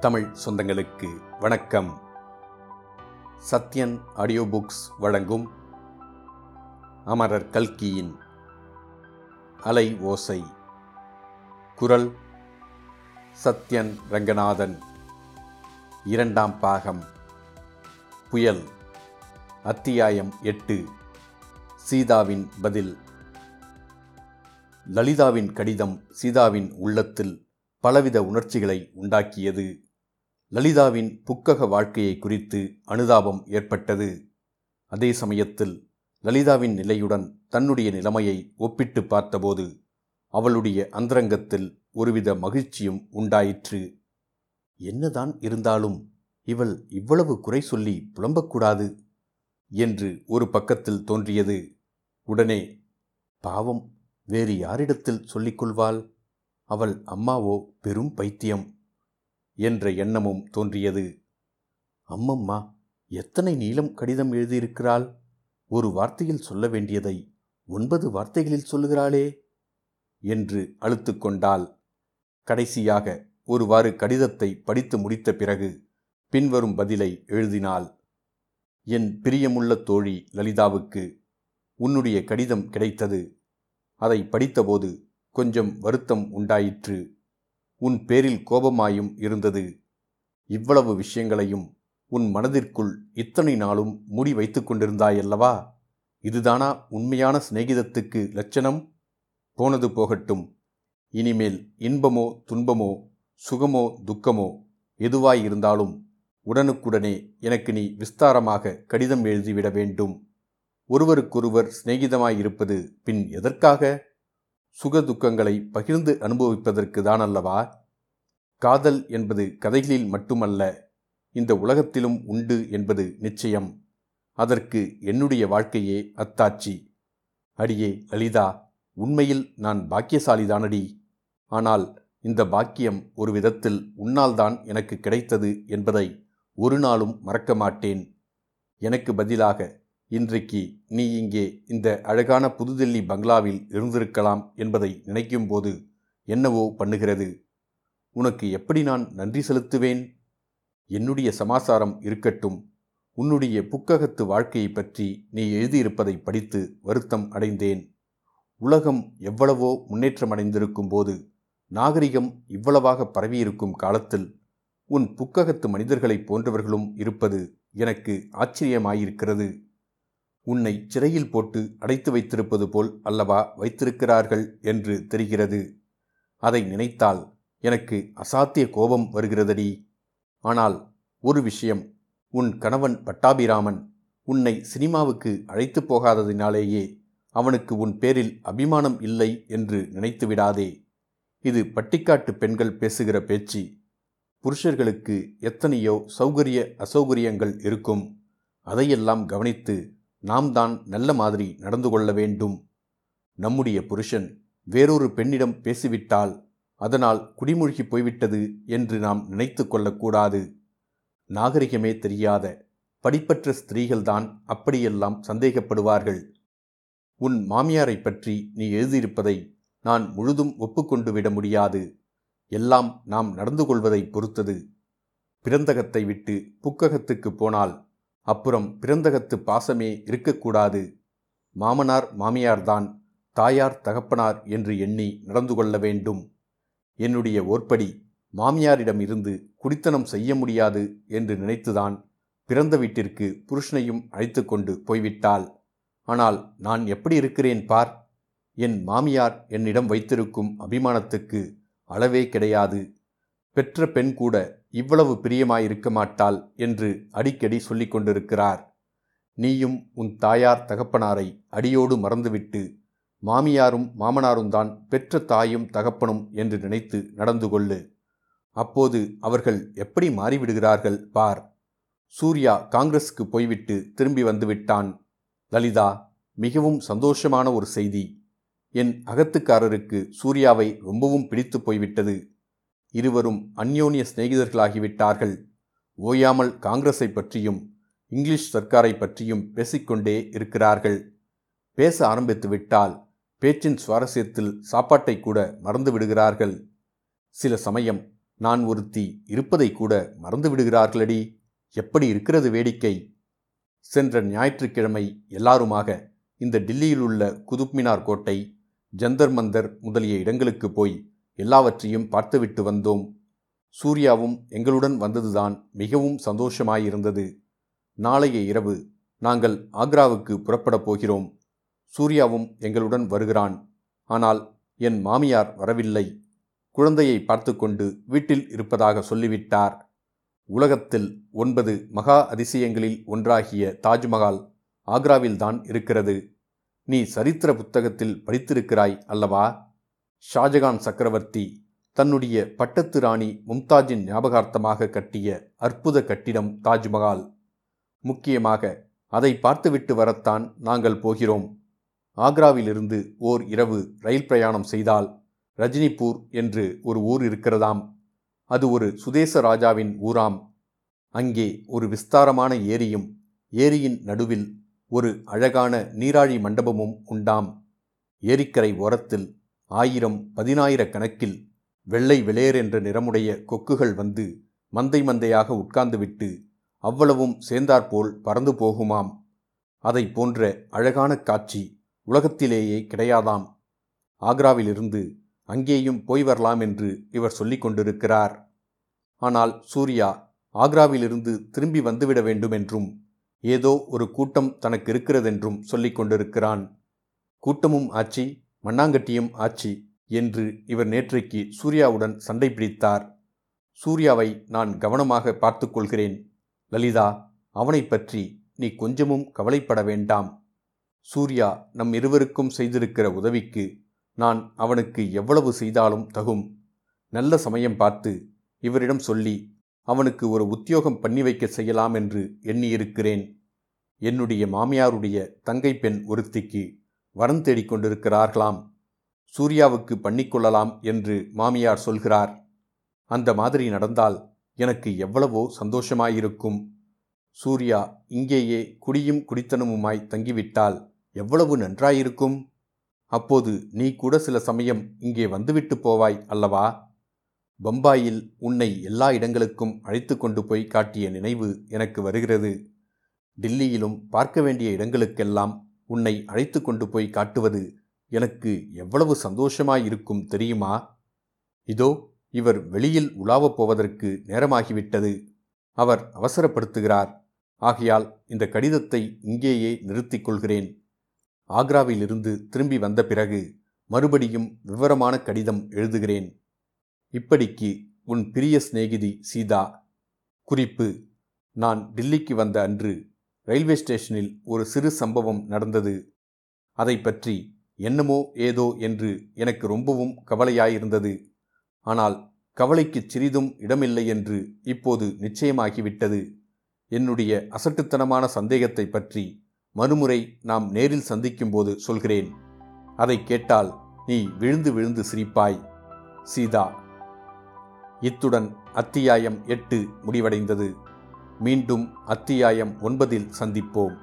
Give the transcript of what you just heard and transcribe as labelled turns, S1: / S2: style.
S1: தமிழ் சொந்தங்களுக்கு வணக்கம். Sathyan audio books வழங்கும் அமரர் கல்கியின் அலை ஓசை. குரல் சத்யன் ரங்கநாதன். இரண்டாம் பாகம். புயல். அத்தியாயம் எட்டு. சீதாவின் பதில். லலிதாவின் கடிதம் சீதாவின் உள்ளத்தில் பலவித உணர்ச்சிகளை உண்டாக்கியது. லலிதாவின் புக்கக வாழ்க்கையை குறித்து அனுதாபம் ஏற்பட்டது. அதே சமயத்தில் லலிதாவின் நிலையுடன் தன்னுடைய நிலைமையை ஒப்பிட்டு பார்த்தபோது அவளுடைய அந்தரங்கத்தில் ஒருவித மகிழ்ச்சியும் உண்டாயிற்று. என்னதான் இருந்தாலும் இவள் இவ்வளவு குறை சொல்லி புலம்பக்கூடாது என்று ஒரு பக்கத்தில் தோன்றியது. உடனே பாவம் வேறு யாரிடத்தில் சொல்லிக் கொள்வாள்? அவள் அம்மாவோ பெரும் பைத்தியம். என்ற எண்ணமும் தோன்றியது. அம்மம்மா எத்தனை நீளம் கடிதம் எழுதியிருக்கிறாள்? ஒரு வார்த்தையில் சொல்ல வேண்டியதை ஒன்பது வார்த்தைகளில் சொல்லுகிறாளே என்று அழுத்து கொண்டாள். கடைசியாக ஒருவாறு கடிதத்தை படித்து முடித்த பிறகு பின்வரும் பதிலை எழுதினாள். என் பிரியமுள்ள தோழி லலிதாவுக்கு உன்னுடைய கடிதம் கிடைத்தது. அதை படித்தபோது கொஞ்சம் வருத்தம் உண்டாயிற்று. உன் பேரில் கோபமாயும் இருந்தது. இவ்வளவு விஷயங்களையும் உன் மனதிற்குள் இத்தனை நாளும் மூடி வைத்து கொண்டிருந்தாயல்லவா? இதுதானா உண்மையான சிநேகிதத்துக்கு லட்சணம்? போனது போகட்டும். இனிமேல் இன்பமோ துன்பமோ சுகமோ துக்கமோ எதுவாயிருந்தாலும் உடனுக்குடனே எனக்கு நீ விஸ்தாரமாக கடிதம் எழுதிவிட வேண்டும். ஒருவருக்கொருவர் சிநேகிதமாயிருப்பது பின் எதற்காக? சுக துக்கங்களை பகிர்ந்து அனுபவிப்பதற்கு தானல்லவா? காதல் என்பது கதைகளில் மட்டுமல்ல இந்த உலகத்திலும் உண்டு என்பது நிச்சயம். அதற்கு என்னுடைய வாழ்க்கையே அத்தாட்சி. அடியே லலிதா உண்மையில் நான் பாக்கியசாலிதானடி. ஆனால் இந்த பாக்கியம் ஒரு விதத்தில் உன்னால்தான் எனக்கு கிடைத்தது என்பதை ஒரு நாளும் மறக்க மாட்டேன். எனக்கு பதிலாக இன்றைக்கு நீ இங்கே இந்த அழகான புதுதில்லி பங்களாவில் இருந்திருக்கலாம் என்பதை நினைக்கும்போது என்னவோ பண்ணுகிறது. உனக்கு எப்படி நான் நன்றி செலுத்துவேன்? என்னுடைய சமாசாரம் இருக்கட்டும். உன்னுடைய புக்ககத்து வாழ்க்கையை பற்றி நீ எழுதியிருப்பதை படித்து வருத்தம் அடைந்தேன். உலகம் எவ்வளவோ முன்னேற்றமடைந்திருக்கும் போது நாகரிகம் இவ்வளவாக பரவியிருக்கும் காலத்தில் உன் புக்ககத்து மனிதர்களைப் போன்றவர்களும் இருப்பது எனக்கு ஆச்சரியமாயிருக்கிறது. உன்னை சிறையில் போட்டு அடைத்து வைத்திருப்பது போல் அல்லவா வைத்திருக்கிறார்கள் என்று தெரிகிறது. அதை நினைத்தால் எனக்கு அசாத்திய கோபம் வருகிறதடி. ஆனால் ஒரு விஷயம் உன் கணவன் பட்டாபிராமன் உன்னை சினிமாவுக்கு அழைத்து போகாததினாலேயே அவனுக்கு உன் பேரில் அபிமானம் இல்லை என்று நினைத்து விடாதே. இது பட்டிக்காட்டு பெண்கள் பேசுகிற பேச்சு. புருஷர்களுக்கு எத்தனையோ சௌகரிய அசௌகரியங்கள் இருக்கும். அதையெல்லாம் கவனித்து நாம் தான் நல்ல மாதிரி நடந்து கொள்ள வேண்டும். நம்முடைய புருஷன் வேறொரு பெண்ணிடம் பேசிவிட்டால் அதனால் குடிமூழ்கி போய்விட்டது என்று நாம் நினைத்து கொள்ளக்கூடாது. நாகரிகமே தெரியாத படிப்பற்ற ஸ்திரீகள்தான் அப்படியெல்லாம் சந்தேகப்படுவார்கள். உன் மாமியாரை பற்றி நீ எழுதியிருப்பதை நான் முழுதும் ஒப்புக்கொண்டு விட முடியாது. எல்லாம் நாம் நடந்து கொள்வதை பொறுத்தது. பிறந்தகத்தை விட்டு புக்ககத்துக்கு போனால் அப்புறம் பிறந்தகத்து பாசமே இருக்கக்கூடாது. மாமனார் மாமியார்தான் தாயார் தகப்பனார் என்று எண்ணி நடந்து கொள்ள வேண்டும். என்னுடைய ஓர்ப்படி மாமியாரிடம் இருந்து குடித்தனம் செய்ய முடியாது என்று நினைத்துதான் பிறந்த வீட்டிற்கு புருஷனையும் அழைத்து கொண்டு போய்விட்டாள். ஆனால் நான் எப்படி இருக்கிறேன் பார்? என் மாமியார் என்னிடம் வைத்திருக்கும் அபிமானத்துக்கு அளவே கிடையாது. பெற்ற பெண் கூட இவ்வளவு பிரியமாயிருக்க மாட்டாள் என்று அடிக்கடி சொல்லிக் கொண்டிருக்கிறார். நீயும் உன் தாயார் தகப்பனாரை அடியோடு மறந்துவிட்டு மாமியாரும் மாமனாரும் தான் பெற்ற தாயும் தகப்பனும் என்று நினைத்து நடந்து கொள்ளு. அப்போது அவர்கள் எப்படி மாறிவிடுகிறார்கள் பார். சூர்யா காங்கிரஸுக்கு போய்விட்டு திரும்பி வந்துவிட்டான். லலிதா மிகவும் சந்தோஷமான ஒரு செய்தி. என் அகத்துக்காரருக்கு சூர்யாவை ரொம்பவும் பிடித்து போய்விட்டது. இருவரும் அந்யோன்ய சிநேகிதர்களாகிவிட்டார்கள். ஓயாமல் காங்கிரஸை பற்றியும் இங்கிலீஷ் சர்க்காரை பற்றியும் பேசிக்கொண்டே இருக்கிறார்கள். பேச ஆரம்பித்துவிட்டால் பேச்சின் சுவாரஸ்யத்தில் சாப்பாட்டை கூட மறந்து விடுகிறார்கள். சில சமயம் நான் ஒருத்தி இருப்பதை கூட மறந்து விடுகிறார்களடி. எப்படி இருக்கிறது வேடிக்கை? சென்ற ஞாயிற்றுக்கிழமை எல்லாருமாக இந்த டில்லியில் உள்ள குதுப்மினார் கோட்டை ஜந்தர் மந்தர் முதலிய இடங்களுக்கு போய் எல்லாவற்றையும் பார்த்துவிட்டு வந்தோம். சூர்யாவும் எங்களுடன் வந்ததுதான் மிகவும் சந்தோஷமாயிருந்தது. நாளைய இரவு நாங்கள் ஆக்ராவுக்கு புறப்படப் போகிறோம். சூர்யாவும் எங்களுடன் வருகிறான். ஆனால் என் மாமியார் வரவில்லை. குழந்தையை பார்த்து கொண்டு வீட்டில் இருப்பதாக சொல்லிவிட்டார். உலகத்தில் ஒன்பது மகா அதிசயங்களில் ஒன்றாகிய தாஜ்மஹால் ஆக்ராவில்தான் இருக்கிறது. நீ சரித்திர புத்தகத்தில் படித்திருக்கிறாய் அல்லவா? ஷாஜகான் சக்கரவர்த்தி தன்னுடைய பட்டத்து ராணி மும்தாஜின் ஞாபகார்த்தமாக கட்டிய அற்புத கட்டிடம் தாஜ்மஹால். முக்கியமாக அதை பார்த்துவிட்டு வரத்தான் நாங்கள் போகிறோம். ஆக்ராவிலிருந்து ஓர் இரவு ரயில் பிரயாணம் செய்தால் ரஜினிபூர் என்று ஒரு ஊர் இருக்கிறதாம். அது ஒரு சுதேச ராஜாவின் ஊராம். அங்கே ஒரு விஸ்தாரமான ஏரியும் ஏரியின் நடுவில் ஒரு அழகான நீராழி மண்டபமும் உண்டாம். ஏரிக்கரை ஓரத்தில் ஆயிரம் பதினாயிர கணக்கில் வெள்ளை வெளேர் என்ற நிறமுடைய கொக்குகள் வந்து மந்தை மந்தையாக உட்கார்ந்துவிட்டு அவ்வளவும் சேர்ந்தாற்போல் பறந்து போகுமாம். அதை போன்ற அழகான காட்சி உலகத்திலேயே கிடையாதாம். ஆக்ராவிலிருந்து அங்கேயும் போய் வரலாம் என்று இவர் சொல்லிக் கொண்டிருக்கிறார். ஆனால் சூர்யா ஆக்ராவிலிருந்து திரும்பி வந்துவிட வேண்டுமென்றும் ஏதோ ஒரு கூட்டம் தனக்கு இருக்கிறதென்றும் சொல்லிக் கொண்டிருக்கிறான். கூட்டமும் ஆச்சி. மண்ணாங்கட்டியும் ஆச்சி என்று இவர் நேற்றைக்கு சூர்யாவுடன் சண்டை பிடித்தார். சூர்யாவை நான் கவனமாக பார்த்து கொள்கிறேன். லலிதா அவனை பற்றி நீ கொஞ்சமும் கவலைப்பட வேண்டாம். சூர்யா நம் இருவருக்கும் செய்திருக்கிற உதவிக்கு நான் அவனுக்கு எவ்வளவு செய்தாலும் தகும். நல்ல சமயம் பார்த்து இவரிடம் சொல்லி அவனுக்கு ஒரு உத்தியோகம் பண்ணி வைக்க செய்யலாம் என்று எண்ணியிருக்கிறேன். என்னுடைய மாமியாருடைய தங்கை பெண் ஒருத்திக்கு வரம் தேடிக்கொண்டிருக்கிறார்களாம் சூர்யாவுக்கு பண்ணிக்கொள்ளலாம் என்று மாமியார் சொல்கிறார். அந்த மாதிரி நடந்தால் எனக்கு எவ்வளவோ சந்தோஷமாயிருக்கும். சூர்யா இங்கேயே குடியும் குடித்தனமுமாய் தங்கிவிட்டால் எவ்வளவு நன்றாயிருக்கும்? அப்போது நீ கூட சில சமயம் இங்கே வந்துவிட்டு போவாய் அல்லவா? பம்பாயில் உன்னை எல்லா இடங்களுக்கும் அழைத்து கொண்டு போய் காட்டிய நினைவு எனக்கு வருகிறது. டில்லியிலும் பார்க்க வேண்டிய இடங்களுக்கெல்லாம் உன்னை அழைத்து கொண்டு போய் காட்டுவது எனக்கு எவ்வளவு சந்தோஷமாயிருக்கும் தெரியுமா? இதோ இவர் வெளியில் உலாவப் போவதற்கு நேரமாகிவிட்டது. அவர் அவசரப்படுத்துகிறார். ஆகையால் இந்த கடிதத்தை இங்கேயே நிறுத்திக் கொள்கிறேன். ஆக்ராவிலிருந்து திரும்பி வந்த பிறகு மறுபடியும் விவரமான கடிதம் எழுதுகிறேன். இப்படிக்கு உன் பிரிய சிநேகிதி சீதா. குறிப்பு நான் டில்லிக்கு வந்த அன்று ரயில்வே ஸ்டேஷனில் ஒரு சிறு சம்பவம் நடந்தது. அதை பற்றி என்னமோ ஏதோ என்று எனக்கு ரொம்பவும் கவலையாயிருந்தது. ஆனால் கவலைக்கு சிறிதும் இடமில்லை என்று இப்போது நிச்சயமாகிவிட்டது. என்னுடைய அசட்டுத்தனமான சந்தேகத்தை பற்றி மறுமுறை நாம் நேரில் சந்திக்கும்போது சொல்கிறேன். அதை கேட்டால் நீ விழுந்து விழுந்து சிரிப்பாய். சீதா. இத்துடன் அத்தியாயம் எட்டு முடிவடைந்தது. மீண்டும் அத்தியாயம் ஒன்பதில் சந்திப்போம்.